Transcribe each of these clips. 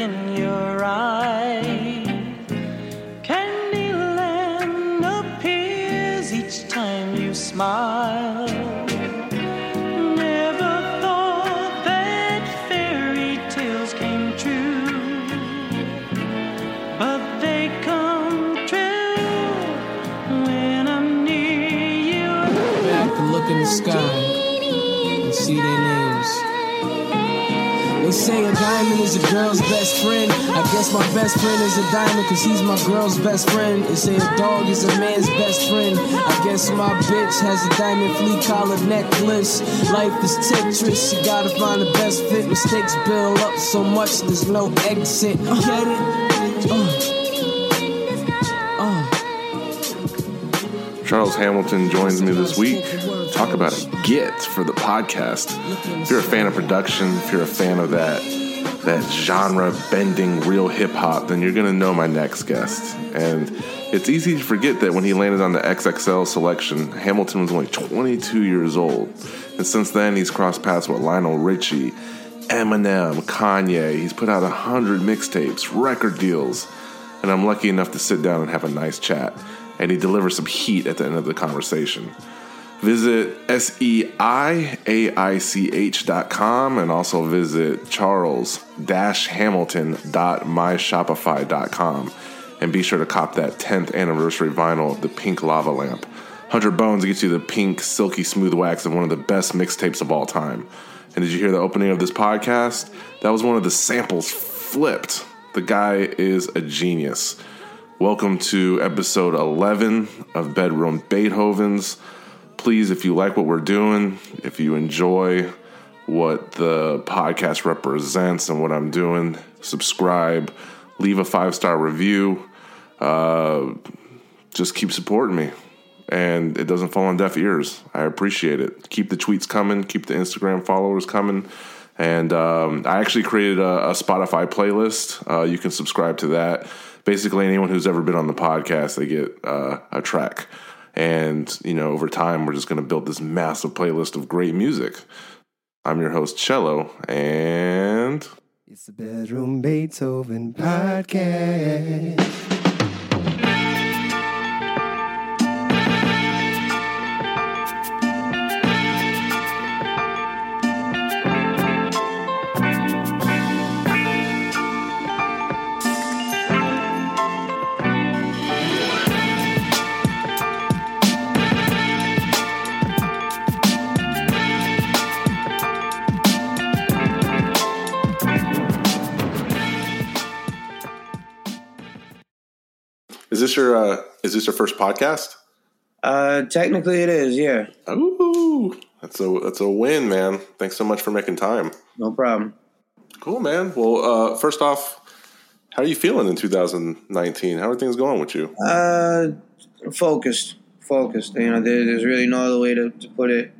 in your eye. Candyland appears each time you smile. Never thought that fairy tales came true, but they come true when I'm near you. look in the sky and see their names. They say diamond is a girl's best friend. I guess my best friend is a diamond cause he's my girl's best friend. They say a dog is a man's best friend. I guess my bitch has a diamond flea collar necklace. Life is Tetris, you gotta find the best fit. Mistakes build up so much, there's no exit. Get it? Uh. Uh. Charles Hamilton joins me this week. Talk about a get for the podcast. If you're a fan of production, if you're a fan of that that genre bending real hip hop, then you're gonna know my next guest. And it's easy to forget that when he landed on the XXL selection, Hamilton was only 22 years old. And since then, he's crossed paths with Lionel Richie, Eminem, Kanye. He's put out hundred mixtapes, record deals, and I'm lucky enough to sit down and have a nice chat. And he delivers some heat at the end of the conversation. Visit S E I A I C H dot com and also visit charles hamilton.myshopify dot com and be sure to cop that 10th anniversary vinyl of the Pink Lava Lamp. 100 Bones gets you the pink, silky smooth wax of one of the best mixtapes of all time. And did you hear the opening of this podcast? That was one of the samples flipped. The guy is a genius. Welcome to episode 11 of Bedroom Beethovens. Please, if you like what we're doing, if you enjoy what the podcast represents and what I'm doing, subscribe, leave a five star review. Uh, just keep supporting me. And it doesn't fall on deaf ears. I appreciate it. Keep the tweets coming, keep the Instagram followers coming. And um, I actually created a, a Spotify playlist. Uh, you can subscribe to that. Basically, anyone who's ever been on the podcast, they get uh, a track. And, you know, over time, we're just going to build this massive playlist of great music. I'm your host, Cello, and It's the Bedroom Beethoven Podcast. This your uh, is this your first podcast? Uh, technically it is, yeah. Ooh, that's a that's a win, man. Thanks so much for making time. No problem. Cool, man. Well, uh, first off, how are you feeling in 2019? How are things going with you? Uh, focused, focused. You know, there, there's really no other way to, to put it.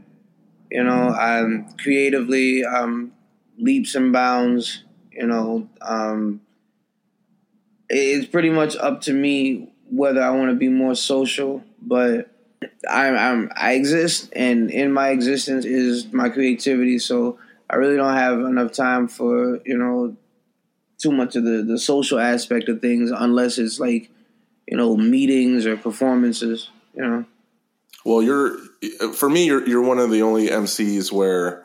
You know, I'm creatively, um, leaps and bounds. You know, um, it's pretty much up to me whether I want to be more social, but I'm, I'm I exist, and in my existence is my creativity. So I really don't have enough time for you know too much of the the social aspect of things, unless it's like you know meetings or performances. You know, Well, you're for me, you're you're one of the only MCs where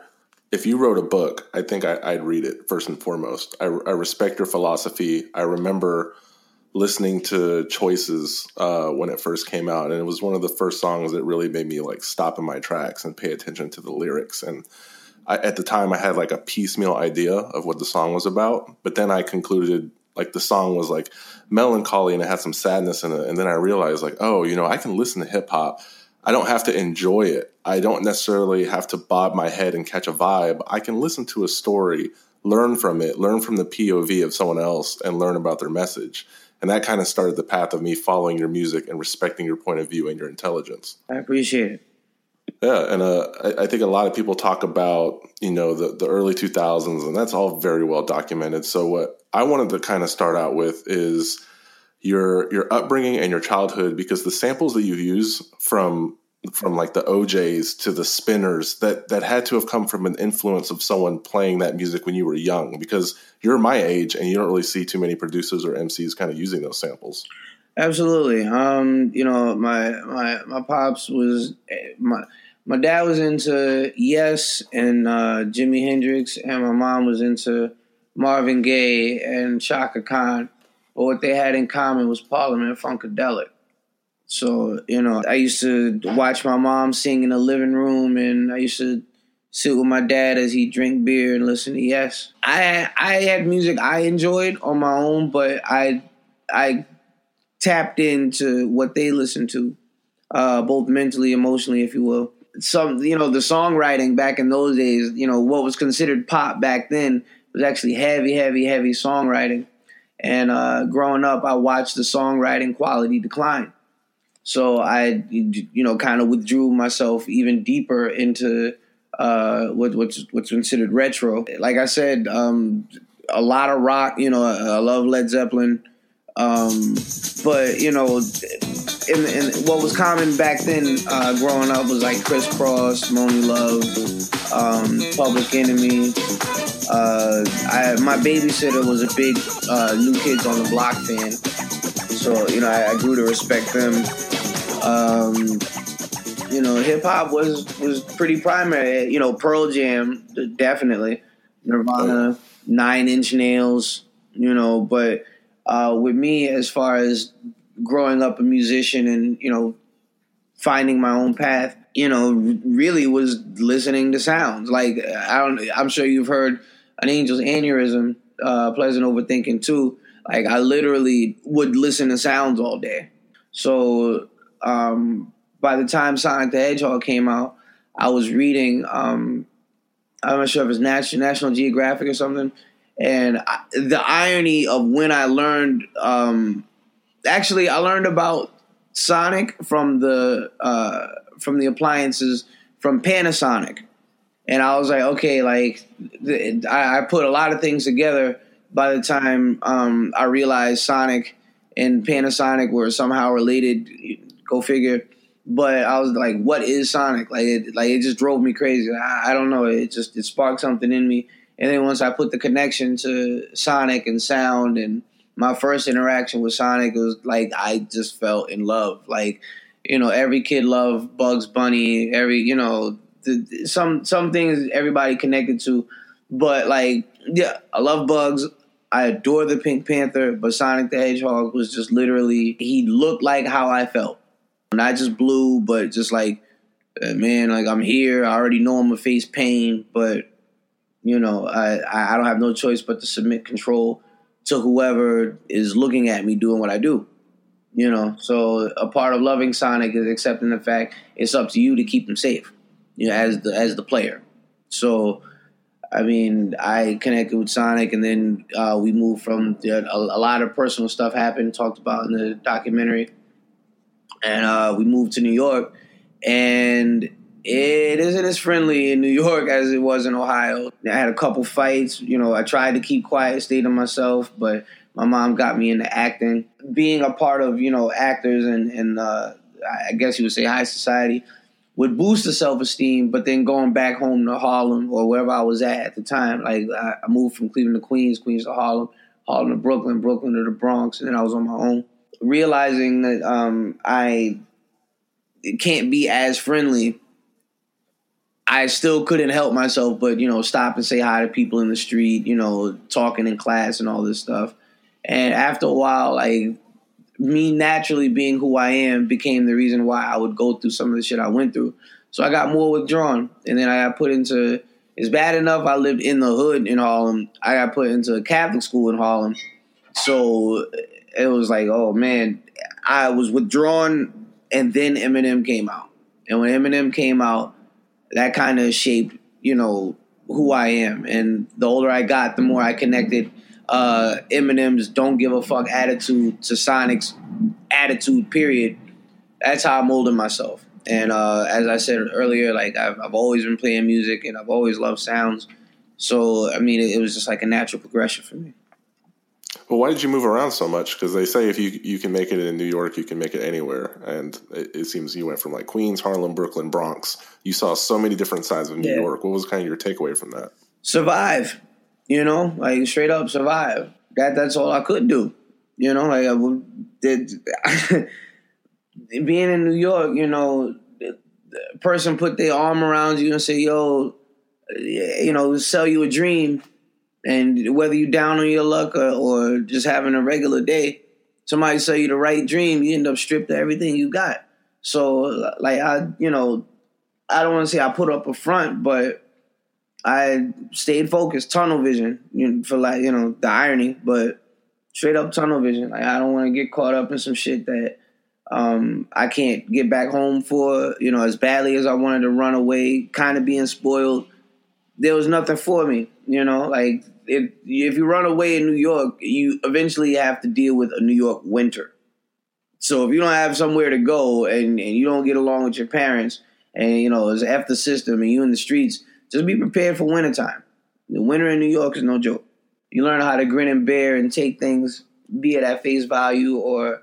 if you wrote a book, I think I, I'd read it first and foremost. I, I respect your philosophy. I remember listening to Choices uh, when it first came out, and it was one of the first songs that really made me like stop in my tracks and pay attention to the lyrics. And I, at the time, I had like a piecemeal idea of what the song was about, but then I concluded like the song was like melancholy and it had some sadness in it, and then I realized like, oh, you know, I can listen to hip hop. I don't have to enjoy it. I don't necessarily have to bob my head and catch a vibe. I can listen to a story, learn from it, learn from the POV of someone else, and learn about their message. And that kind of started the path of me following your music and respecting your point of view and your intelligence. I appreciate it. Yeah, and uh, I, I think a lot of people talk about you know the the early two thousands, and that's all very well documented. So what I wanted to kind of start out with is your your upbringing and your childhood, because the samples that you use from from like the O'Jays to the Spinners that that had to have come from an influence of someone playing that music when you were young because you're my age and you don't really see too many producers or MCs kind of using those samples. Absolutely. Um, you know, my my my pops was my my dad was into Yes and uh, Jimi Hendrix, and my mom was into Marvin Gaye and Chaka Khan. But what they had in common was Parliament Funkadelic. So you know, I used to watch my mom sing in the living room, and I used to sit with my dad as he drink beer and listen to Yes. I I had music I enjoyed on my own, but I I tapped into what they listened to, uh, both mentally, and emotionally, if you will. Some, you know, the songwriting back in those days, you know, what was considered pop back then was actually heavy, heavy, heavy songwriting. And uh, growing up, I watched the songwriting quality decline. So I, you know, kind of withdrew myself even deeper into uh, what, what's what's considered retro. Like I said, um, a lot of rock. You know, I love Led Zeppelin. Um, but you know, in, in, what was common back then, uh, growing up, was like Kris Kross, Monie Love, um, Public Enemy. Uh, I, my babysitter was a big uh, New Kids on the Block fan, so you know I, I grew to respect them. Um, you know, hip hop was was pretty primary. You know, Pearl Jam, definitely, Nirvana, Nine Inch Nails. You know, but uh, with me as far as growing up a musician and you know finding my own path you know really was listening to sounds like i don't i'm sure you've heard an angel's aneurysm uh pleasant overthinking too like i literally would listen to sounds all day so um by the time sonic the hedgehog came out i was reading um i'm not sure if it's national, national geographic or something and I, the irony of when I learned, um, actually, I learned about Sonic from the uh, from the appliances from Panasonic, and I was like, okay, like I, I put a lot of things together. By the time um, I realized Sonic and Panasonic were somehow related, go figure. But I was like, what is Sonic? Like, it, like it just drove me crazy. I, I don't know. It just it sparked something in me and then once I put the connection to Sonic and sound and my first interaction with Sonic was like I just felt in love. Like, you know, every kid loved Bugs Bunny, every, you know, the, some some things everybody connected to. But like, yeah, I love Bugs. I adore the Pink Panther, but Sonic the Hedgehog was just literally he looked like how I felt. Not just blue, but just like uh, man, like I'm here. I already know I'm gonna face pain, but you know, I, I don't have no choice but to submit control to whoever is looking at me doing what I do. You know, so a part of loving Sonic is accepting the fact it's up to you to keep him safe, you know, as the as the player. So, I mean, I connected with Sonic, and then uh, we moved from a, a, lot of personal stuff happened, talked about in the documentary, and uh, we moved to New York, and it isn't as friendly in New York as it was in Ohio. I had a couple fights. You know, I tried to keep quiet, stay to myself, but my mom got me into acting. Being a part of, you know, actors and, and uh, I guess you would say high society would boost the self esteem, but then going back home to Harlem or wherever I was at at the time, like I moved from Cleveland to Queens, Queens to Harlem, Harlem to Brooklyn, Brooklyn to the Bronx, and then I was on my own. Realizing that um, I can't be as friendly I still couldn't help myself but, you know, stop and say hi to people in the street, you know, talking in class and all this stuff. And after a while, like me naturally being who I am became the reason why I would go through some of the shit I went through. So I got more withdrawn. And then I got put into it's bad enough I lived in the hood in Harlem. I got put into a Catholic school in Harlem. So it was like, oh man, I was withdrawn and then Eminem came out. And when Eminem came out, that kind of shaped, you know, who I am. And the older I got, the more I connected uh, Eminem's "Don't Give a Fuck" attitude to Sonic's attitude. Period. That's how I'm molded myself. And uh, as I said earlier, like I've, I've always been playing music and I've always loved sounds. So I mean, it, it was just like a natural progression for me. Well, why did you move around so much? Because they say if you you can make it in New York, you can make it anywhere. And it, it seems you went from like Queens, Harlem, Brooklyn, Bronx. You saw so many different sides of New Yeah. York. What was kind of your takeaway from that? survive. You know, like straight up survive. That that's all I could do. You know, like I would did being in New York. You know, the, the person put their arm around you and say, "Yo, you know, sell you a dream." And whether you're down on your luck or, or just having a regular day, somebody sell you the right dream, you end up stripped of everything you got. So, like I, you know, I don't want to say I put up a front, but I stayed focused, tunnel vision, you know, for like you know the irony, but straight up tunnel vision. Like I don't want to get caught up in some shit that um, I can't get back home for. You know, as badly as I wanted to run away, kind of being spoiled, there was nothing for me. You know, like if if you run away in New York, you eventually have to deal with a New York winter. So if you don't have somewhere to go and, and you don't get along with your parents, and you know it's F the system and you in the streets, just be prepared for wintertime. The winter in New York is no joke. You learn how to grin and bear and take things, be it at face value or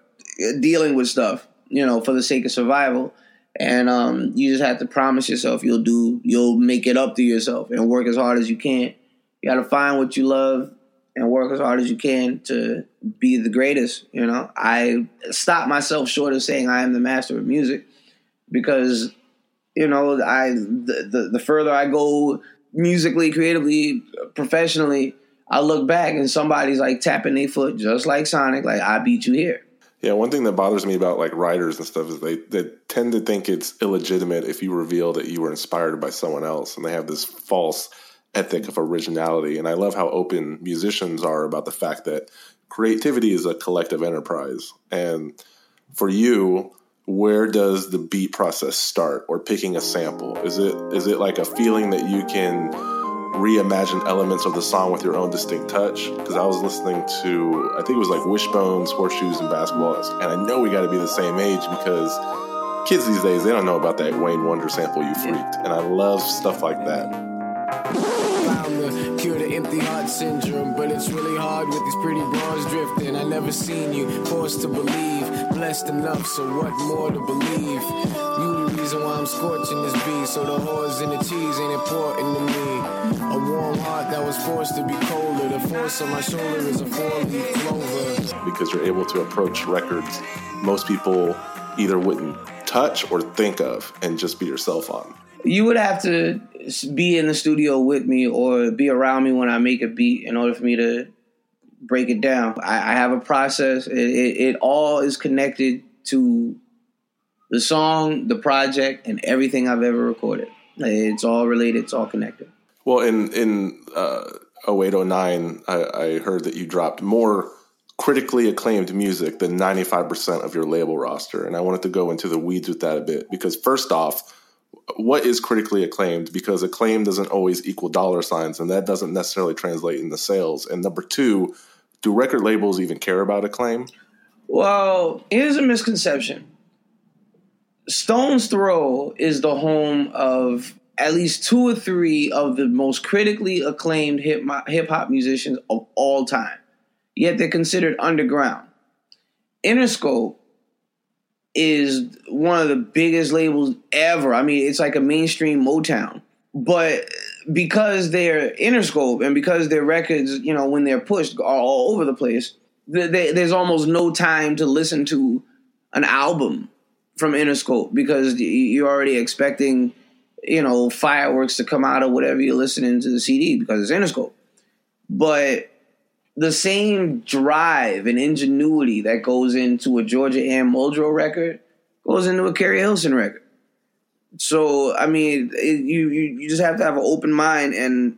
dealing with stuff, you know, for the sake of survival. And um, you just have to promise yourself you'll do, you'll make it up to yourself and work as hard as you can. You got to find what you love and work as hard as you can to be the greatest. You know, I stop myself short of saying I am the master of music because you know I the, the, the further I go musically, creatively, professionally, I look back and somebody's like tapping their foot just like Sonic, like I beat you here. Yeah, one thing that bothers me about like writers and stuff is they, they tend to think it's illegitimate if you reveal that you were inspired by someone else, and they have this false ethic of originality. And I love how open musicians are about the fact that creativity is a collective enterprise. And for you, where does the beat process start, or picking a sample? Is it is it like a feeling that you can reimagine elements of the song with your own distinct touch because I was listening to I think it was like Wishbones, Horseshoes, and Basketball, and I know we got to be the same age because kids these days they don't know about that Wayne Wonder sample you freaked, and I love stuff like that. Found the cure to empty heart syndrome. But it's really hard with these pretty bras drifting. I never seen you forced to believe, blessed enough, so what more to believe? You the reason why I'm scorching this beat, so the whores and the cheese ain't important to me. A warm heart that was forced to be colder. The force on my shoulder is a four-leaf clover. because you're able to approach records most people either wouldn't touch or think of and just be yourself on. You would have to be in the studio with me or be around me when I make a beat in order for me to break it down. I, I have a process. It, it, it all is connected to the song, the project, and everything I've ever recorded. It's all related. It's all connected. Well, in in uh, 0809, I, I heard that you dropped more critically acclaimed music than 95% of your label roster, and I wanted to go into the weeds with that a bit because first off, what is critically acclaimed? Because acclaim doesn't always equal dollar signs, and that doesn't necessarily translate into sales. And number two, do record labels even care about acclaim? Well, here's a misconception. Stones Throw is the home of at least two or three of the most critically acclaimed hip hop musicians of all time. Yet they're considered underground. Interscope is one of the biggest labels ever. I mean, it's like a mainstream Motown. But because they're Interscope and because their records, you know, when they're pushed are all over the place, th- th- there's almost no time to listen to an album from Interscope because you're already expecting, you know, fireworks to come out of whatever you're listening to the CD because it's Interscope. But the same drive and ingenuity that goes into a Georgia Ann Muldrow record goes into a Keri Hilson record. So I mean, it, you, you you just have to have an open mind and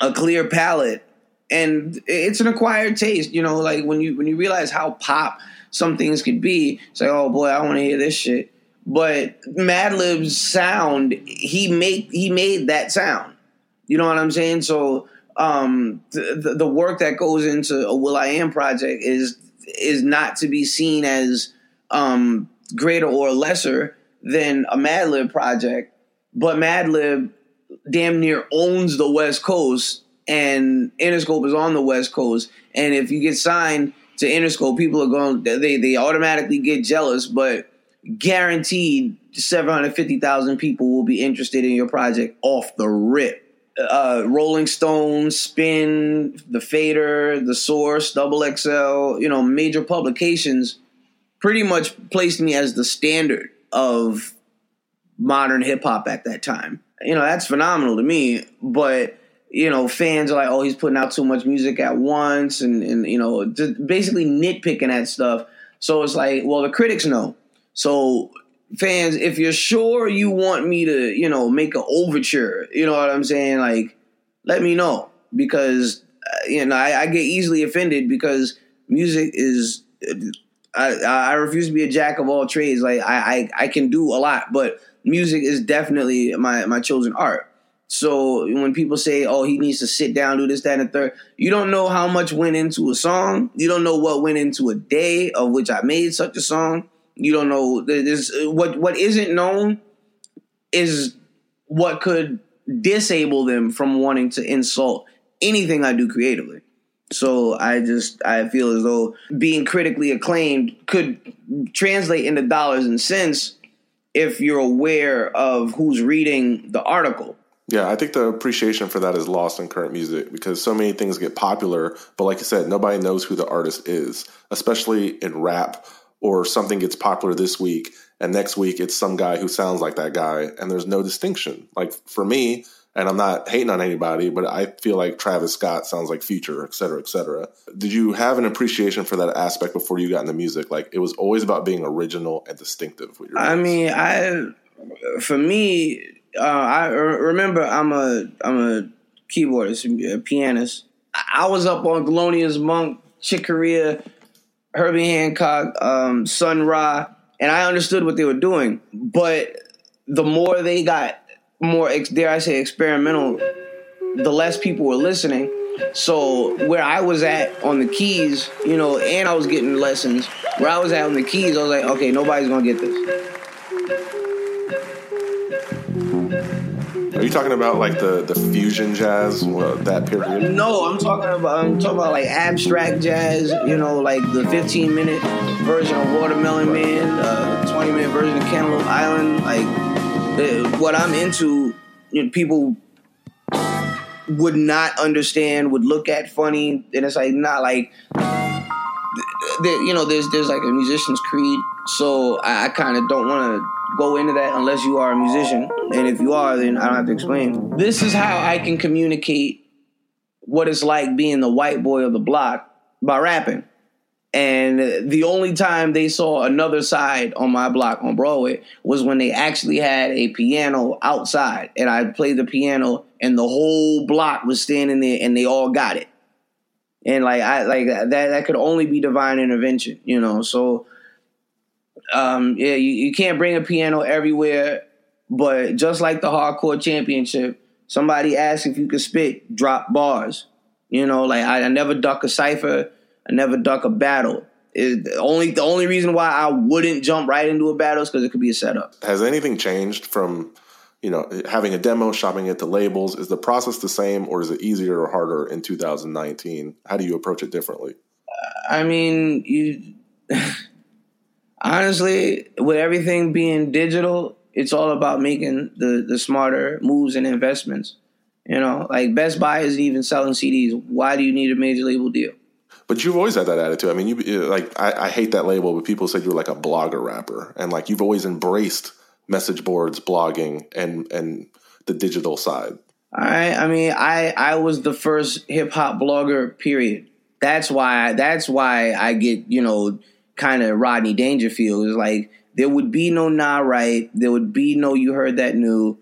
a clear palate, and it's an acquired taste. You know, like when you when you realize how pop some things could be, it's like, oh boy, I want to hear this shit. But Madlib's sound, he made he made that sound. You know what I'm saying? So um, the, the work that goes into a will.i.am project is is not to be seen as um, greater or lesser than a Madlib project, but Madlib damn near owns the West Coast and Interscope is on the West Coast. And if you get signed to Interscope, people are going they they automatically get jealous, but guaranteed 750,000 people will be interested in your project off the rip. Uh, Rolling Stone, Spin, The Fader, The Source, Double XL, you know, major publications pretty much placed me as the standard of modern hip hop at that time. You know, that's phenomenal to me, but you know, fans are like, oh, he's putting out too much music at once and, and you know, basically nitpicking at stuff. So it's like, well, the critics know. So fans, if you're sure you want me to, you know, make an overture, you know what I'm saying? Like, let me know because uh, you know I, I, get easily offended because music is. I, I refuse to be a jack of all trades. Like I, I, I can do a lot, but music is definitely my my chosen art. So when people say, "Oh, he needs to sit down, do this, that, and the third, you don't know how much went into a song. You don't know what went into a day of which I made such a song. You don't know this. Uh, what what isn't known is what could disable them from wanting to insult anything I do creatively. So I just I feel as though being critically acclaimed could translate into dollars and cents if you're aware of who's reading the article. Yeah, I think the appreciation for that is lost in current music because so many things get popular, but like you said, nobody knows who the artist is, especially in rap or something gets popular this week and next week it's some guy who sounds like that guy and there's no distinction. Like for me, and I'm not hating on anybody, but I feel like Travis Scott sounds like Future, et cetera, et cetera. Did you have an appreciation for that aspect before you got into music? Like it was always about being original and distinctive. I mean, I for me, uh, I remember I'm a I'm a keyboardist, a pianist. I was up on Thelonious Monk, Chick Corea, Herbie Hancock, um, Sun Ra, and I understood what they were doing. But the more they got more, dare I say, experimental, the less people were listening. So where I was at on the keys, you know, and I was getting lessons. Where I was at on the keys, I was like, okay, nobody's gonna get this. Are you talking about like the, the fusion jazz, that period? No, I'm talking about I'm talking about like abstract jazz. You know, like the 15 minute version of Watermelon Man, uh, 20 minute version of Cantaloupe Island. Like the, what I'm into, you know, people would not understand, would look at funny, and it's like not like you know, there's there's like a musician's creed. So I, I kind of don't want to go into that unless you are a musician. And if you are, then I don't have to explain. This is how I can communicate what it's like being the white boy of the block by rapping. And the only time they saw another side on my block on Broadway was when they actually had a piano outside. And I played the piano, and the whole block was standing there, and they all got it. And like I like that that could only be divine intervention, you know. So um, yeah, you, you can't bring a piano everywhere, but just like the hardcore championship, somebody asked if you could spit, drop bars. You know, like I, I never duck a cipher, I never duck a battle. It, only the only reason why I wouldn't jump right into a battle is because it could be a setup. Has anything changed from you know having a demo, shopping it to labels? Is the process the same, or is it easier or harder in 2019? How do you approach it differently? I mean, you. honestly, with everything being digital, it's all about making the the smarter moves and investments. You know, like Best Buy isn't even selling CDs. Why do you need a major label deal? But you've always had that attitude. I mean, you like I, I hate that label, but people said you were like a blogger rapper, and like you've always embraced message boards, blogging, and and the digital side. All right. I mean, I I was the first hip hop blogger. Period. That's why. That's why I get you know kind of Rodney Dangerfield. Is like there would be no Nah Right, there would be no You Heard That New.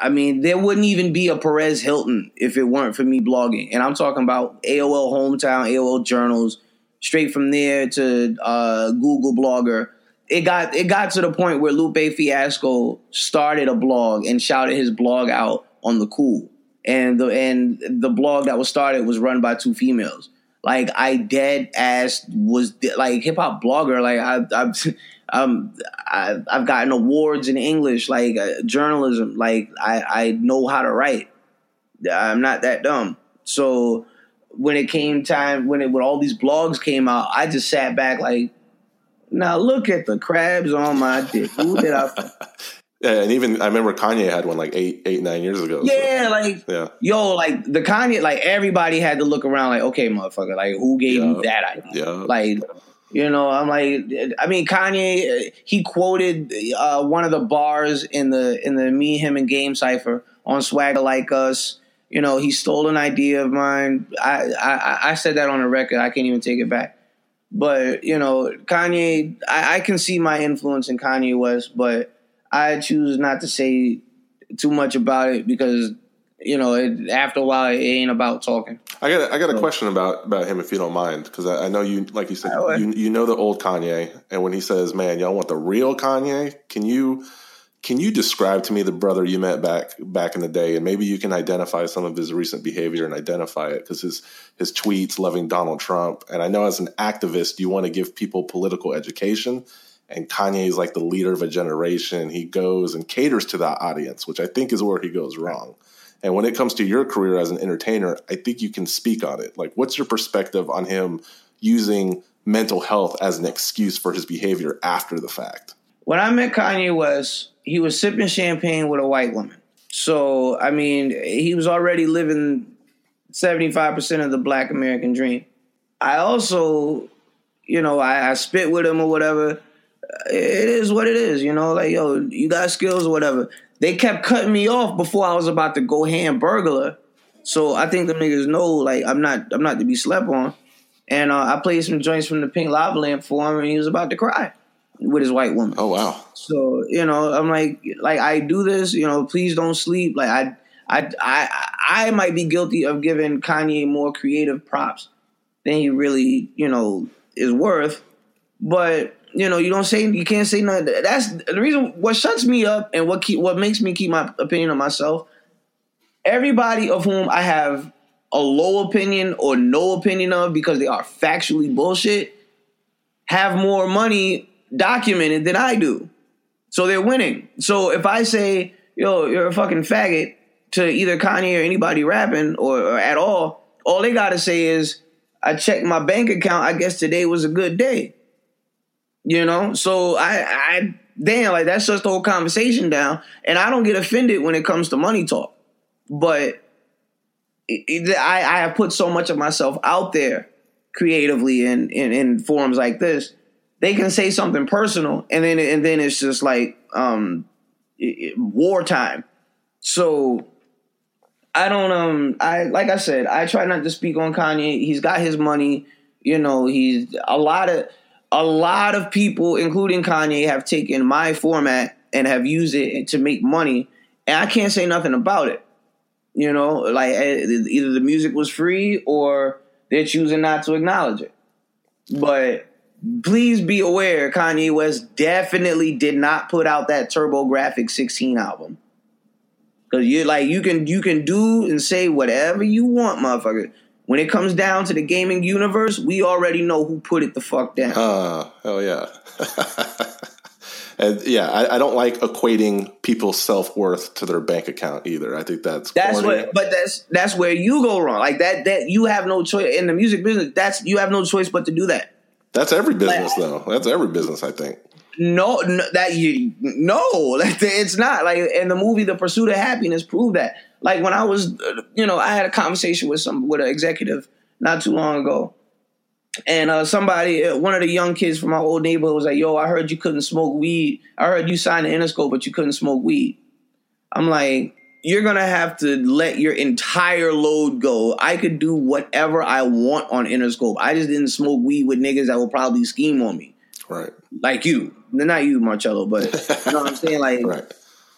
I mean, there wouldn't even be a Perez Hilton if it weren't for me blogging. And I'm talking about AOL Hometown, AOL Journals, straight from there to uh, Google Blogger. It got it got to the point where Lupe Fiasco started a blog and shouted his blog out on the cool. And the and the blog that was started was run by two females. Like I dead ass was like hip hop blogger. Like I, I've um I, I've gotten awards in English, like uh, journalism. Like I I know how to write. I'm not that dumb. So when it came time when it when all these blogs came out, I just sat back like, now look at the crabs on my dick. Who did I? Yeah, and even I remember Kanye had one like eight, eight, nine years ago. so- Yeah, like yeah, yo, like the Kanye, like everybody had to look around, like, okay, motherfucker, like who gave you that idea? yeah. Like, you know, I'm like, I mean, Kanye, uh, he quoted uh, one of the bars in the in the me, him, and game cipher on Swagger Like Us. You know, he stole an idea of mine. I I, I said that on the record. I can't even take it back. But you know, Kanye, I, I can see my influence in Kanye West, but I choose not to say too much about it because you know, it, after a while, it ain't about talking. I got a, I got a question about about him if you don't mind because I, I know you like you said you you know the old Kanye and when he says man y'all want the real Kanye? Can you can you describe to me the brother you met back back in the day? And maybe you can identify some of his recent behavior and identify it because his his tweets loving Donald Trump. And I know as an activist you want to give people political education and Kanye is like the leader of a generation he goes and caters to that audience which I think is where he goes wrong. And when it comes to your career as an entertainer, I think you can speak on it. Like, what's your perspective on him using mental health as an excuse for his behavior after the fact? When I met Kanye West, he was sipping champagne with a white woman. So, I mean, he was already living 75% of the black American dream. I also, you know, I, I spit with him or whatever. It is what it is, you know, like, yo, you got skills or whatever. They kept cutting me off before I was about to go ham burglar. So I think the niggas know, like, I'm not, I'm not to be slept on. And uh, I played some joints from the Pink Lava Lamp for him, and he was about to cry with his white woman. Oh wow, So you know, I'm like, like I do this. You know, please don't sleep. Like I, I, I, I might be guilty of giving Kanye more creative props than he really, you know, is worth. But you know, you don't say you can't say nothing. That's the reason. What shuts me up and what keep what makes me keep my opinion of myself. Everybody of whom I have a low opinion or no opinion of because they are factually bullshit have more money documented than I do. So they're winning. So if I say, yo, you're a fucking faggot to either Kanye or anybody rapping or, or at all, all they gotta say is, I checked my bank account. I guess today was a good day. You know? So I I damn, like that shuts the whole conversation down. And I don't get offended when it comes to money talk. But it- it- I, I have put so much of myself out there creatively in, in, in forums like this. They can say something personal, and then and then it's just like um, wartime. So I don't um I like I said I try not to speak on Kanye. He's got his money. You know he's a lot of a lot of people, including Kanye, have taken my format and have used it to make money, and I can't say nothing about it. You know, like eh, either the music was free or they're choosing not to acknowledge it. But please be aware, Kanye West definitely did not put out that TurboGrafx 16 album. Cause you like you can you can do and say whatever you want, motherfucker. When it comes down to the gaming universe, we already know who put it the fuck down. uh, hell yeah. and yeah, I, I don't like equating people's self worth to their bank account either. I think that's That's corny. what, but that's that's where you go wrong. Like that, that you have no choice in the music business. That's you have no choice but to do that. that's every business though. That's every business. I think. No, no that you no, like, it's not like in the movie The Pursuit of Happiness proved that. Like when I was, you know, I had a conversation with some with an executive not too long ago, and uh, somebody, uh, one of the young kids from my old neighborhood was like, "Yo, I heard you couldn't smoke weed. I heard you signed the Interscope, but you couldn't smoke weed." I'm like, "You're gonna have to let your entire load go. I could do whatever I want on Interscope. I just didn't smoke weed with niggas that will probably scheme on me." Right. like you, not you, Marcello, but you know what I'm saying. Like, Right.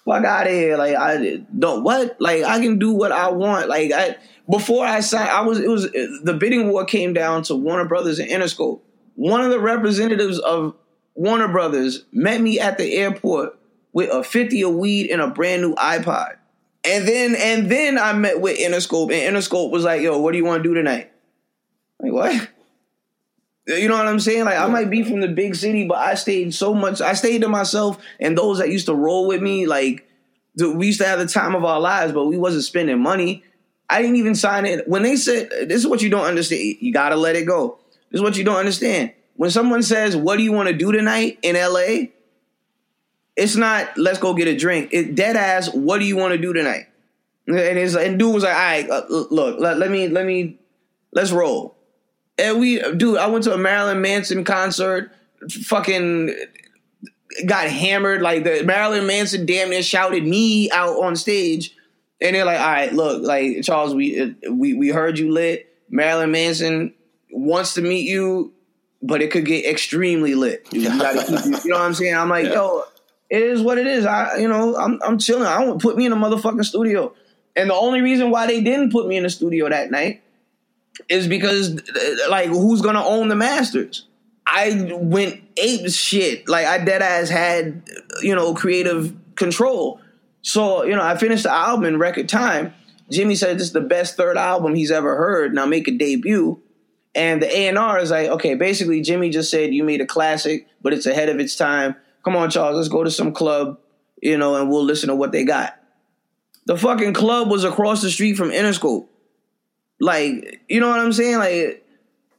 Fuck out of here. Like, I don't what. Like, I can do what I want. Like, I before I signed, I was it was the bidding war came down to Warner Brothers and Interscope. One of the representatives of Warner Brothers met me at the airport with a fifty of weed and a brand new iPod. And then and then I met with Interscope, and Interscope was like, "Yo, what do you want to do tonight?" Like what? You know what I'm saying? Like I might be from the big city, but I stayed so much. I stayed to myself and those that used to roll with me. Like we used to have the time of our lives, but we wasn't spending money. I didn't even sign it. When they said, this is what you don't understand, you gotta let it go. This is what you don't understand. When someone says, What do you want to do tonight in LA? It's not, let's go get a drink. It dead ass, what do you want to do tonight? And it's and dude was like, all right, uh, look, let, let me, let me, let's roll. And we, dude, I went to a Marilyn Manson concert, fucking got hammered. Like the Marilyn Manson damn near shouted me out on stage. And they're like, all right, look, like Charles, we we we heard you lit. Marilyn Manson wants to meet you, but it could get extremely lit. You, gotta keep, you, know what I'm saying? I'm like, yo, it is what it is. I, you know, I'm I'm chilling. I don't put me in a motherfucking studio. And the only reason why they didn't put me in the studio that night is because, like, who's gonna own the masters? I went ape shit. Like I dead ass had, you know, creative control. So, you know, I finished the album in record time. Jimmy said this is the best third album he's ever heard. Now make a debut. And the A&R is like, okay, basically Jimmy just said you made a classic, but it's ahead of its time. Come on, Charles, let's go to some club, you know, and we'll listen to what they got. The fucking club was across the street from Interscope. Like, you know what I'm saying? Like,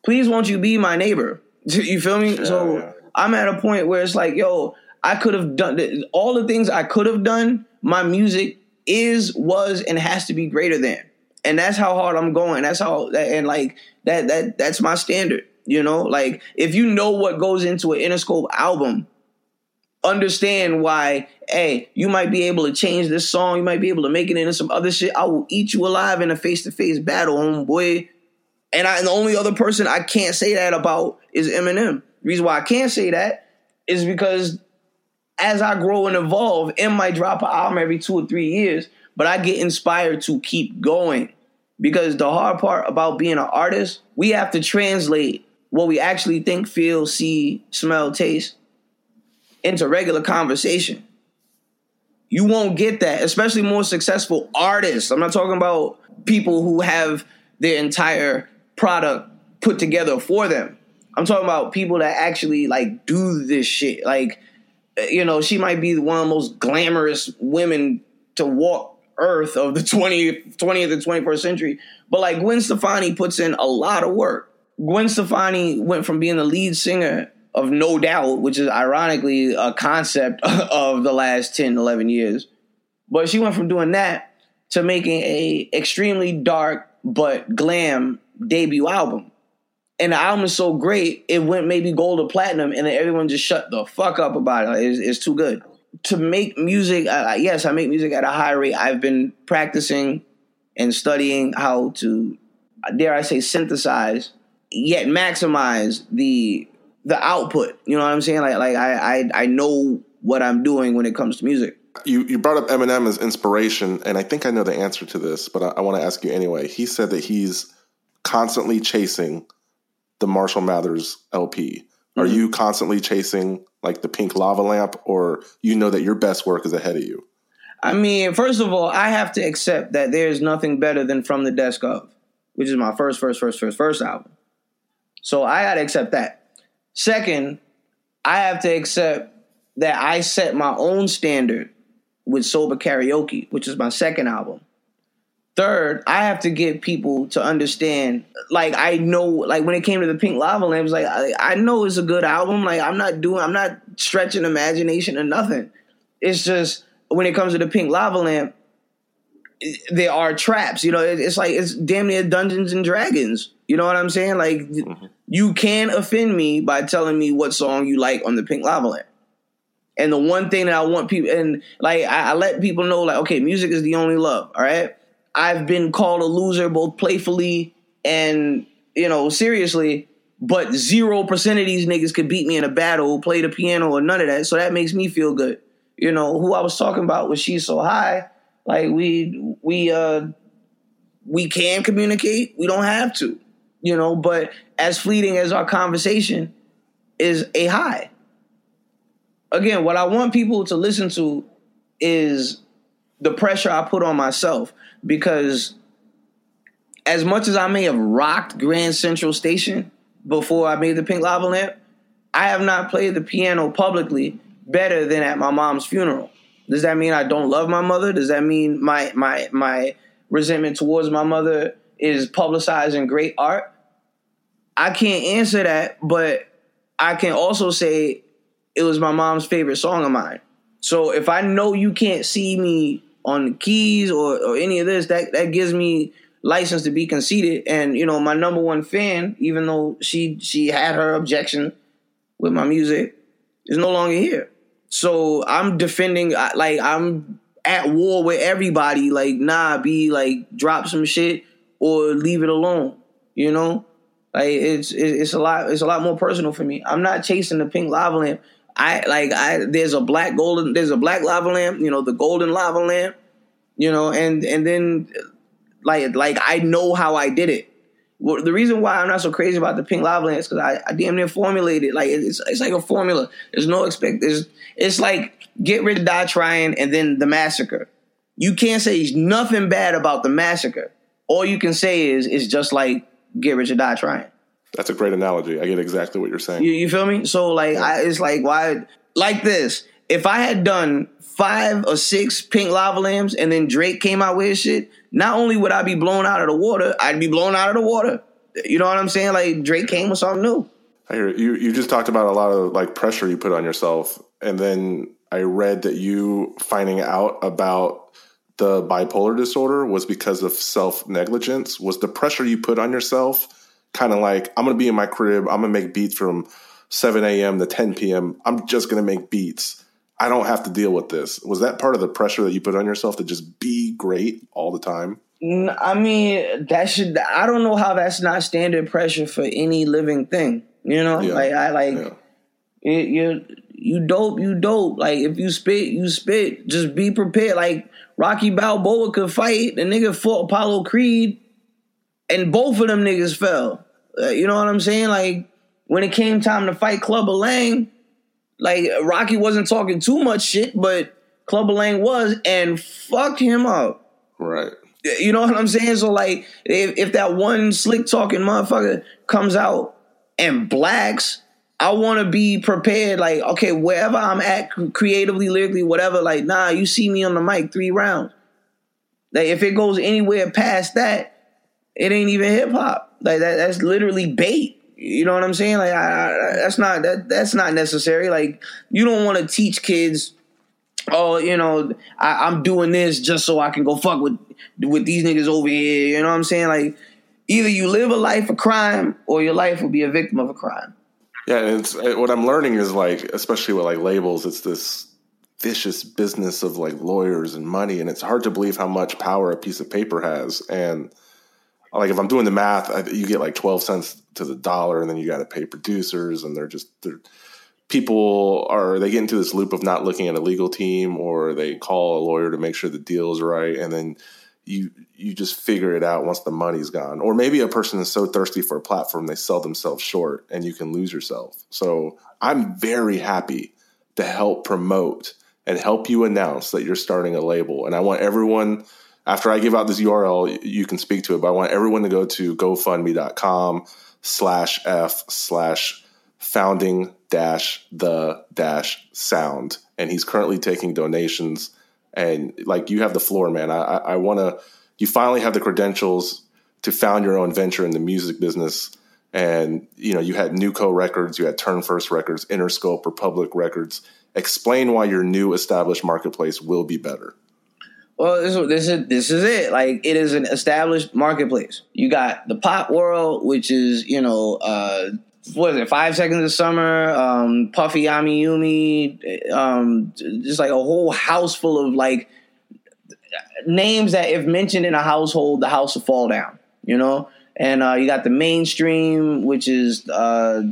please won't you be my neighbor? You feel me? so yeah. I'm at a point where it's like, yo, I could have done all the things I could have done. My music is, was, and has to be greater than, and that's how hard I'm going. That's how, and like that, that, that's my standard. You know, like if you know what goes into an Interscope album, understand why. Hey, you might be able to change this song. You might be able to make it into some other shit. I will eat you alive in a face to face battle, homeboy. And I, and the only other person I can't say that about is Eminem. The reason why I can't say that is because as I grow and evolve, M might drop an album every two or three years, but I get inspired to keep going. Because the hard part about being an artist, we have to translate what we actually think, feel, see, smell, taste into regular conversation. You won't get that, especially more successful artists. I'm not talking about people who have their entire product put together for them. I'm talking about people that actually like do this shit. Like, eh, you know, she might be one of the most glamorous women to walk earth of the 20th, 20th and 21st century. But like Gwen Stefani puts in a lot of work. Gwen Stefani went from being the lead singer of No Doubt, which is ironically a concept of the last 10, 11 years. But she went from doing that to making a extremely dark but glam debut album. And the album is so great, it went maybe gold or platinum, and then everyone just shut the fuck up about it. It's, it's too good. To make music, uh, yes, I make music at a high rate. I've been practicing and studying how to, dare I say, synthesize, yet maximize the the output. You know what I'm saying? Like, like I, I, I know what I'm doing when it comes to music. You you brought up Eminem as inspiration, and I think I know the answer to this, but I, I want to ask you anyway. He said that he's constantly chasing the Marshall Mathers LP. Are Mm-hmm. you constantly chasing like the pink lava lamp, or you know that your best work is ahead of you? I mean, first of all, I have to accept that there's nothing better than From the Desk of, which is my first, first, first, first, first album. So I got to accept that. Second, I have to accept that I set my own standard with Sober Karaoke, which is my second album. Third, I have to get people to understand. Like I know, like when it came to the Pink Lava Lamp, it's like I, I know it's a good album. Like I'm not doing, I'm not stretching imagination or nothing. It's just when it comes to the Pink Lava Lamp, there are traps. You know, it- it's like it's damn near Dungeons and Dragons. You know what I'm saying? Like you can offend me by telling me what song you like on the Pink Lava Lamp. And the one thing that I want people and like I, I let people know, like, okay, music is the only love. All right. I've been called a loser both playfully and you know seriously, but zero percent of these niggas could beat me in a battle, play the piano or none of that. So that makes me feel good. You know who I was talking about was she's so high. Like we we uh we can communicate. We don't have to. You know, but as fleeting as our conversation is a high. Again, what I want people to listen to is the pressure I put on myself because as much as I may have rocked Grand Central Station before I made the Pink Lava Lamp, I have not played the piano publicly better than at my mom's funeral. Does that mean I don't love my mother? Does that mean my my my resentment towards my mother is publicizing great art. I can't answer that, but I can also say it was my mom's favorite song of mine. So if I know you can't see me on the keys or, or any of this, that that gives me license to be conceited. And you know, my number one fan, even though she she had her objection with my music, is no longer here. So I'm defending, like I'm at war with everybody. Like, nah, be like drop some shit or leave it alone. You know, like it's it's a lot it's a lot more personal for me. I'm not chasing the pink lava lamp. I like I there's a black golden there's a black lava lamp. You know, the golden lava lamp. You know, and and then like like I know how I did it. Well, the reason why I'm not so crazy about the pink lava lamp is because I, I damn near formulated like it's it's like a formula. There's no expect. There's it's like get rich or die trying and then the massacre. You can't say nothing bad about the massacre. All you can say is it's just like get rich or die trying. That's a great analogy. I get exactly what you're saying. You, you feel me? So like, I, it's like why like this. If I had done five or six pink lava lamps and then Drake came out with his shit, not only would I be blown out of the water, I'd be blown out of the water. You know what I'm saying? Like Drake came with something new. I hear you. You just talked about a lot of like pressure you put on yourself, and then I read that you finding out about the bipolar disorder was because of self negligence. Was the pressure you put on yourself kind of like I'm gonna be in my crib, I'm gonna make beats from 7 a.m. to 10 p.m. I'm just gonna make beats. I don't have to deal with this. Was that part of the pressure that you put on yourself to just be great all the time? Mm, I mean, that should. I don't know how that's not standard pressure for any living thing. You know, Yeah. like I like Yeah. you, you you dope, you dope. Like if you spit, you spit. Just be prepared. Like Rocky Balboa could fight. The nigga fought Apollo Creed, and both of them niggas fell. Uh, you know what I'm saying? Like when it came time to fight Clubber Lang, like Rocky wasn't talking too much shit, but Clubber Lang was, and fucked him up. Right. You know what I'm saying? So like, if, if that one slick talking motherfucker comes out and blacks, I want to be prepared. Like, okay, wherever I'm at, creatively, lyrically, whatever. Like, nah, you see me on the mic three rounds. Like, if it goes anywhere past that, it ain't even hip hop. Like that, that's literally bait. You know what I'm saying? Like, I, I, that's not that that's not necessary. Like, you don't want to teach kids oh, you know, I, I'm doing this just so I can go fuck with with these niggas over here. You know what I'm saying? Like, either you live a life of crime or your life will be a victim of a crime. Yeah, and it's uh, what I'm learning is like, especially with like labels, it's this vicious business of like lawyers and money, and it's hard to believe how much power a piece of paper has. And like, if I'm doing the math, I, you get like 12 cents to the dollar, and then you got to pay producers, and they're just they're people are they get into this loop of not looking at a legal team, or they call a lawyer to make sure the deal is right, and then you you just figure it out once the money's gone. Or maybe a person is so thirsty for a platform they sell themselves short and you can lose yourself. So I'm very happy to help promote and help you announce that you're starting a label. And I want everyone after I give out this URL, you can speak to it, but I want everyone to go to gofundme.com slash F slash founding dash the dash sound. And he's currently taking donations and like you have the floor, man. I, I, want to. You finally have the credentials to found your own venture in the music business, and you know you had Newco Records, you had Turn First Records, Interscope, Republic Records. Explain why your new established marketplace will be better. Well, this, this is this is it. Like it is an established marketplace. You got the pop world, which is you know uh, what is it? Five Seconds of Summer, um, Puffy AmiYumi, um, just like a whole house full of like names that if mentioned in a household, the house will fall down. You know, and uh, you got the mainstream, which is. Uh,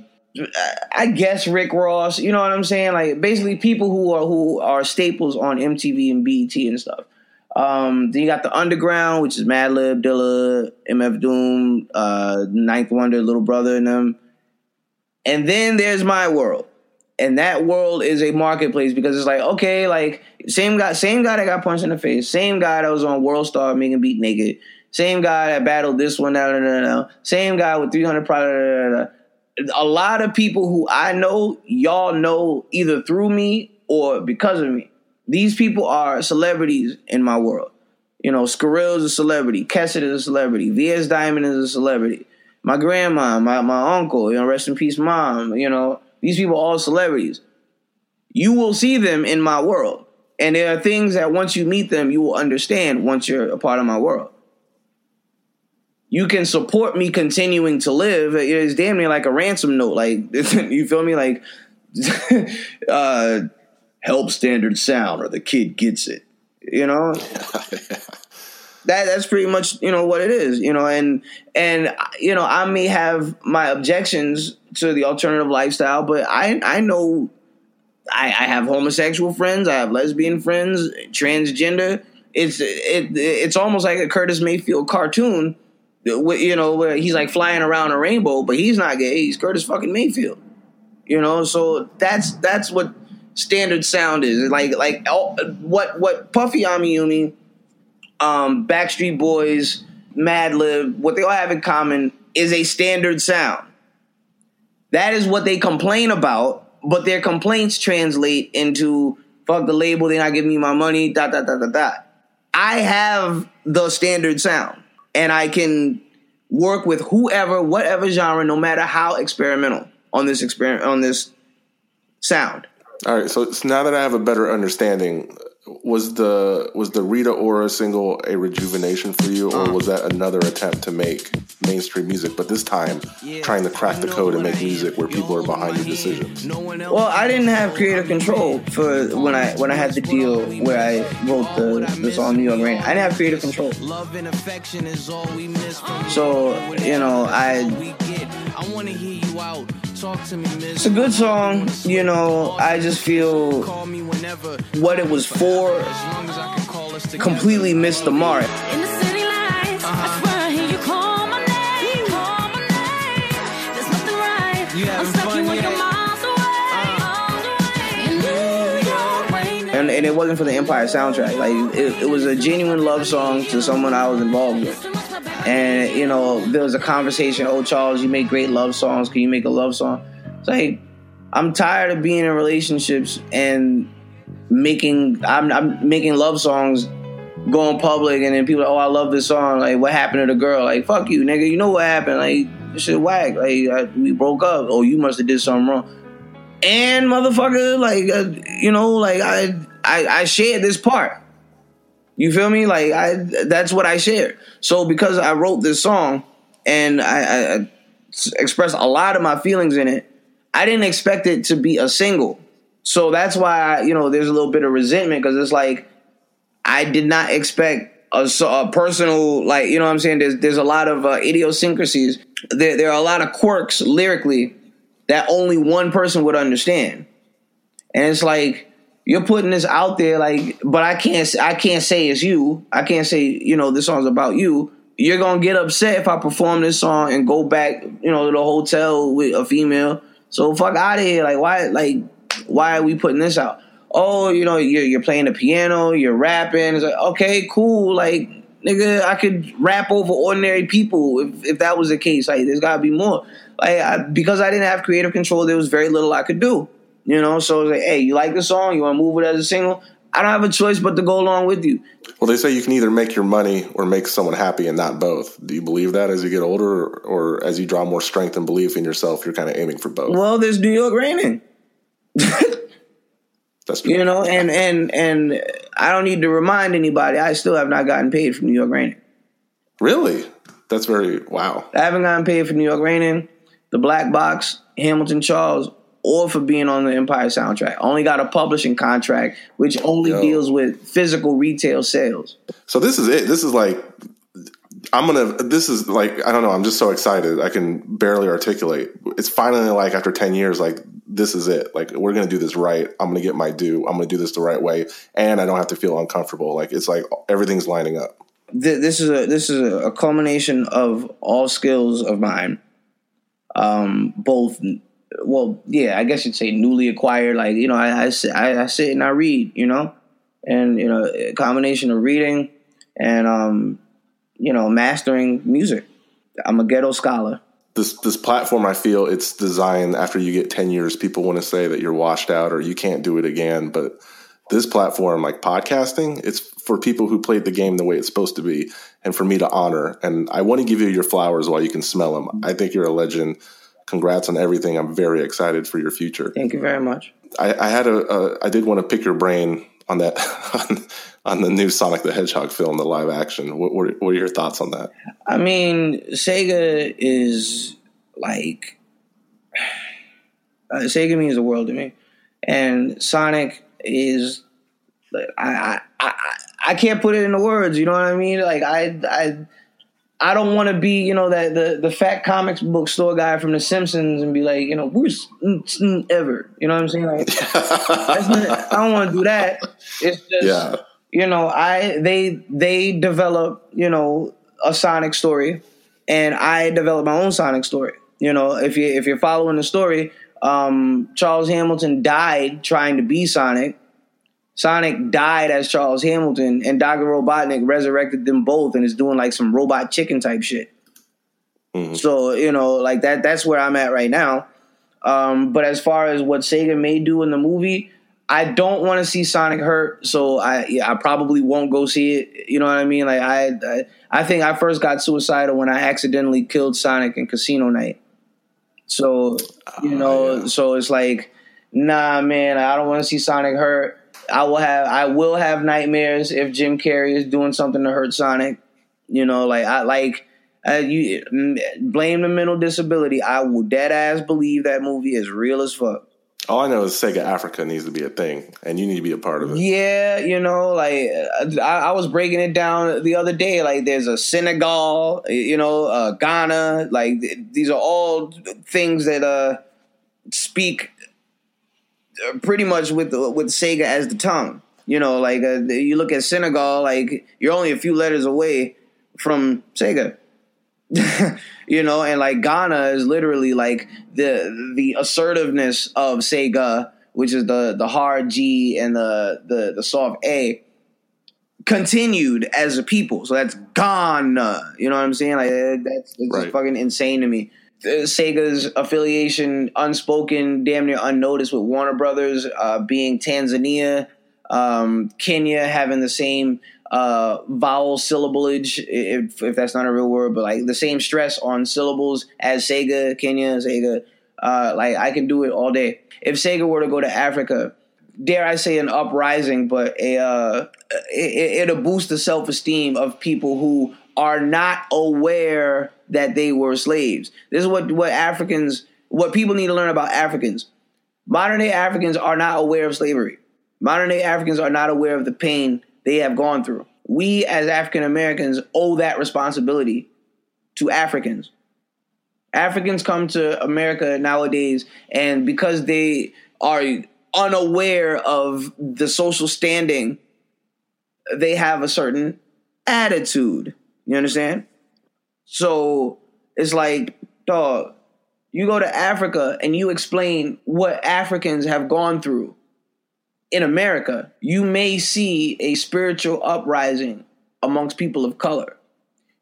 I guess Rick Ross, you know what I'm saying? Like basically people who are who are staples on MTV and BET and stuff. Um, then you got the underground, which is Madlib, Dilla, MF Doom, uh, Ninth Wonder, Little Brother, and them. And then there's my world, and that world is a marketplace because it's like okay, like same guy, same guy that got punched in the face, same guy that was on World Star making beat naked, same guy that battled this one, no, no, no, no, same guy with 300 products. A lot of people who I know, y'all know either through me or because of me. These people are celebrities in my world. You know, Skrill is a celebrity. Kesset is a celebrity. V.S. Diamond is a celebrity. My grandma, my, my uncle, you know, rest in peace, mom. You know, these people are all celebrities. You will see them in my world. And there are things that once you meet them, you will understand once you're a part of my world. You can support me continuing to live. It's damn near like a ransom note. Like, you feel me? Like, uh, help standard sound or the kid gets it. You know? that that's pretty much you know what it is you know and and you know i may have my objections to the alternative lifestyle but i i know i i have homosexual friends i have lesbian friends transgender. It's it it's almost like a curtis mayfield cartoon you know where he's like flying around a rainbow but he's not gay he's curtis fucking mayfield you know? So that's that's what standard sound is. Like like what what puffy amiyumi um, Backstreet Boys, Madlib, what they all have in common is a standard sound. That is what they complain about, but their complaints translate into fuck the label, they're not giving me my money, dot dot dot dot dot. I have the standard sound, and I can work with whoever, whatever genre, no matter how experimental on this experiment on this sound. All right, so now that I have a better understanding, was the was the Rita Ora single a rejuvenation for you, or was that another attempt to make mainstream music, but this time trying to crack the code and make music where people are behind your decisions? Well, I didn't have creative control for when I when I had the deal where I wrote the the song New York Rain. I didn't have creative control. So you. know, I it's a good song, you know. I just feel what it was for completely missed the mark. In the city lights, I swear I you call my name, call my name. There's nothing right. I'm stuck here when you're miles away, in New York rain. And, and it wasn't for the Empire soundtrack. Like it, it was a genuine love song to someone I was involved with. And you know, there was a conversation. Oh, Charles, you make great love songs. Can you make a love song? It's like I'm tired of being in relationships and making I'm, I'm making love songs going public and then people oh I love this song. Like what happened to the girl? Like fuck you nigga. You know what happened? Like this shit whack. Like I, we broke up. Oh you must have did something wrong. And motherfucker like uh, you know like I, I I shared this part you feel me like I that's what I shared so because I wrote this song and I, I, I expressed a lot of my feelings in it I didn't expect it to be a single so that's why you know there's a little bit of resentment because it's like I did not expect a, a, personal like you know what I'm saying. There's there's a lot of uh, idiosyncrasies. There there are a lot of quirks lyrically that only one person would understand, and it's like you're putting this out there like, but I can't I can't say it's you. I can't say you know this song's about you. You're gonna get upset if I perform this song and go back you know to the hotel with a female. So fuck out of here. Like why like why are we putting this out? Oh, you know, you're, you're playing the piano, you're rapping. It's like, okay, cool. Like, nigga, I could rap over ordinary people if, if that was the case. Like, there's gotta be more. Like, I, because I didn't have creative control, there was very little I could do. You know, so it's like, hey, you like the song? You want to move it as a single? I don't have a choice but to go along with you. Well, they say you can either make your money or make someone happy, and not both. Do you believe that as you get older, or, as you draw more strength and belief in yourself, you're kind of aiming for both? Well, there's New York raining. That's true. You know, and and and I don't need to remind anybody. I still have not gotten paid from New York Raining. Really? That's very wow. I haven't gotten paid for New York Raining, the Black Box, Hamilton Charles, or for being on the Empire soundtrack. Only got a publishing contract, which only Yo. deals with physical retail sales. So this is it. This is like I'm gonna. This is like I don't know. I'm just so excited. I can barely articulate. It's finally like after ten years, like this is it. Like we're gonna do this right. I'm gonna get my due. I'm gonna do this the right way, and I don't have to feel uncomfortable. Like it's like everything's lining up. This is a this is a culmination of all skills of mine. Um, both, well, yeah, I guess you'd say newly acquired. Like you know, I I, sit- I, I sit and I read. You know, and you know, a combination of reading and um, you know, mastering music. I'm a ghetto scholar. This this platform, I feel it's designed after you get ten years. People want to say that you're washed out or you can't do it again, but this platform, like podcasting, it's for people who played the game the way it's supposed to be, and for me to honor. And I want to give you your flowers while you can smell them. I think you're a legend. Congrats on everything. I'm very excited for your future. Thank you very much. I, I had a, a I did want to pick your brain on that on, on the new Sonic the Hedgehog film, the live action. What, what, what are your thoughts on that? I mean, Sega is like uh, Sega means the world to me, and Sonic is. like, I, I I I can't put it into words. You know what I mean? Like I I I don't want to be you know that the the fat comics book store guy from The Simpsons and be like you know worst ever. You know what I'm saying? Like, not, I don't want to do that. It's just Yeah. you know i they they develop you know a sonic story and i develop my own sonic story you know if you if you're following the story um charles hamilton died trying to be sonic sonic died as charles hamilton and dr robotnik resurrected them both and is doing like some robot chicken type shit so you know like that that's where i'm at right now um, but as far as what Sega may do in the movie, I don't want to see Sonic hurt, so I yeah, I probably won't go see it. You know what I mean? Like I, I I think I first got suicidal when I accidentally killed Sonic in Casino Night. So you know, so it's like, nah, man, I don't want to see Sonic hurt. I will have I will have nightmares if Jim Carrey is doing something to hurt Sonic. You know, like I like uh, you blame the mental disability. I will dead ass believe that movie is real as fuck. All I know is Sega Africa needs to be a thing, and you need to be a part of it. Yeah, you know, like I, I was breaking it down the other day. Like, there's a Senegal, you know, uh, Ghana. Like, th- these are all things that uh, speak pretty much with with Sega as the tongue. You know, like uh, you look at Senegal, like you're only a few letters away from Sega. you know, and like Ghana is literally like the the assertiveness of Sega, which is the the hard G and the the the soft A, continued as a people. So that's Ghana. You know what I'm saying? Like eh, that's Right. just fucking insane to me. Uh, Sega's affiliation, unspoken, damn near unnoticed with Warner Brothers, uh, being Tanzania, um, Kenya having the same uh, vowel syllablage, if, if that's not a real word, but like the same stress on syllables as Sega, Kenya, Sega. Uh, like I can do it all day. If Sega were to go to Africa, dare I say an uprising, but a uh, it, it'll boost the self esteem of people who are not aware that they were slaves. This is what what Africans, what people need to learn about Africans. Modern day Africans are not aware of slavery. Modern day Africans are not aware of the pain they have gone through. We as African Americans owe that responsibility to Africans. Africans come to America nowadays, and because they are unaware of the social standing, they have a certain attitude. You understand? So it's like, dog, you go to Africa and you explain what Africans have gone through in America, you may see a spiritual uprising amongst people of color.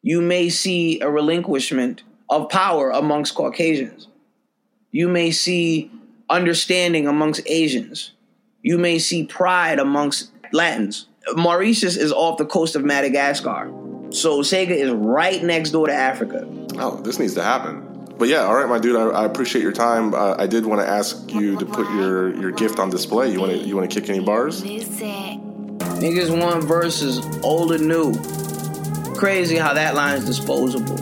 You may see a relinquishment of power amongst Caucasians. You may see understanding amongst Asians. You may see pride amongst Latins. Mauritius is off the coast of Madagascar. So Sega is right next door to Africa. Oh, this needs to happen. But yeah, all right, my dude. I, I appreciate your time. Uh, I did want to ask you to put your, your gift on display. You want to you want to kick any bars? Niggas want versus old and new. Crazy how that line is disposable.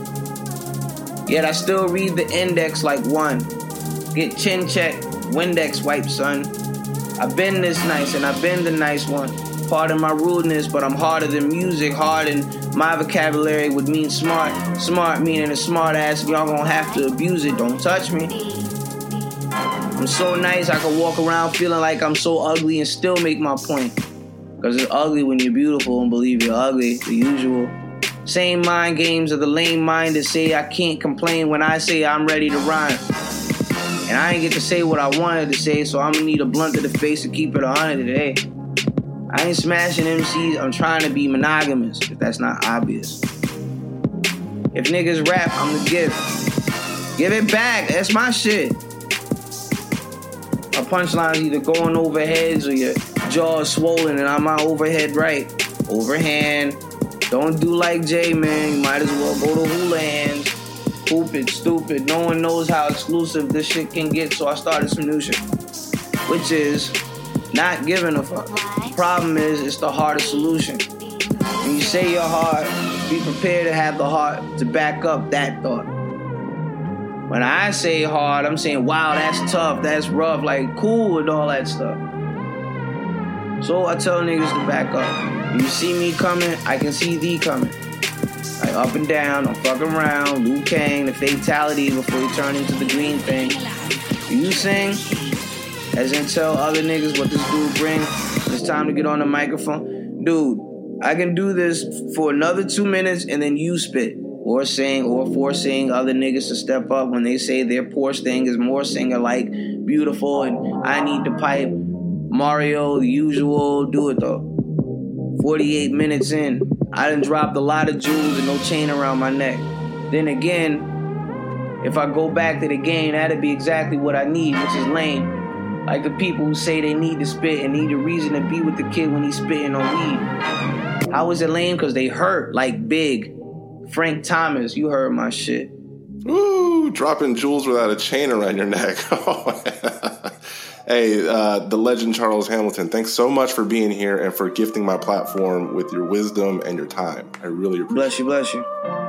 Yet I still read the index like one. Get chin check, Windex wipe, son. I've been this nice and I've been the nice one. Pardon my rudeness, but I'm harder than music. Hard and my vocabulary would mean smart. Smart meaning a smart ass. Y'all gonna have to abuse it. Don't touch me. I'm so nice I can walk around feeling like I'm so ugly and still make my point. Cause it's ugly when you're beautiful and believe you're ugly, the usual. Same mind games of the lame mind that say I can't complain when I say I'm ready to rhyme. And I ain't get to say what I wanted to say, so I'm gonna need a blunt to the face to keep it a hundred today. I ain't smashing MCs, I'm trying to be monogamous, if that's not obvious. If niggas rap, I'm the gift. Give it back, that's my shit. My punchline's either going over heads or you're jaw is swollen and I'm my overhead right. Overhand. Don't do like Jay, man. You might as well go to hula hands. Stupid, stupid. No one knows how exclusive this shit can get, so I started some new shit. Which is not giving a fuck. Problem is, it's the hardest solution. When you say you're hard, be prepared to have the heart to back up that thought. When I say hard, I'm saying, wow, that's tough, that's rough, like cool with all that stuff. So I tell niggas to back up. You see me coming, I can see thee coming. Like up and down, I'm fucking around, Liu Kang, the fatality before you turn into the green thing. You sing, as in tell other niggas what this dude bring. It's time to get on the microphone. Dude, I can do this for another two minutes and then you spit. Or sing or forcing other niggas to step up when they say their poor thing is more singer like beautiful and I need to pipe. Mario, the usual, do it though. 48 minutes in, I done dropped a lot of jewels and no chain around my neck. Then again, if I go back to the game, that'd be exactly what I need, which is lame. Like the people who say they need to spit and need a reason to be with the kid when he's spitting on weed. How is it lame? Because they hurt, like big. Frank Thomas, you heard my shit. Ooh, dropping jewels without a chain around your neck. hey, uh, the legend Charles Hamilton, thanks so much for being here and for gifting my platform with your wisdom and your time. I really appreciate it. Bless you, bless you.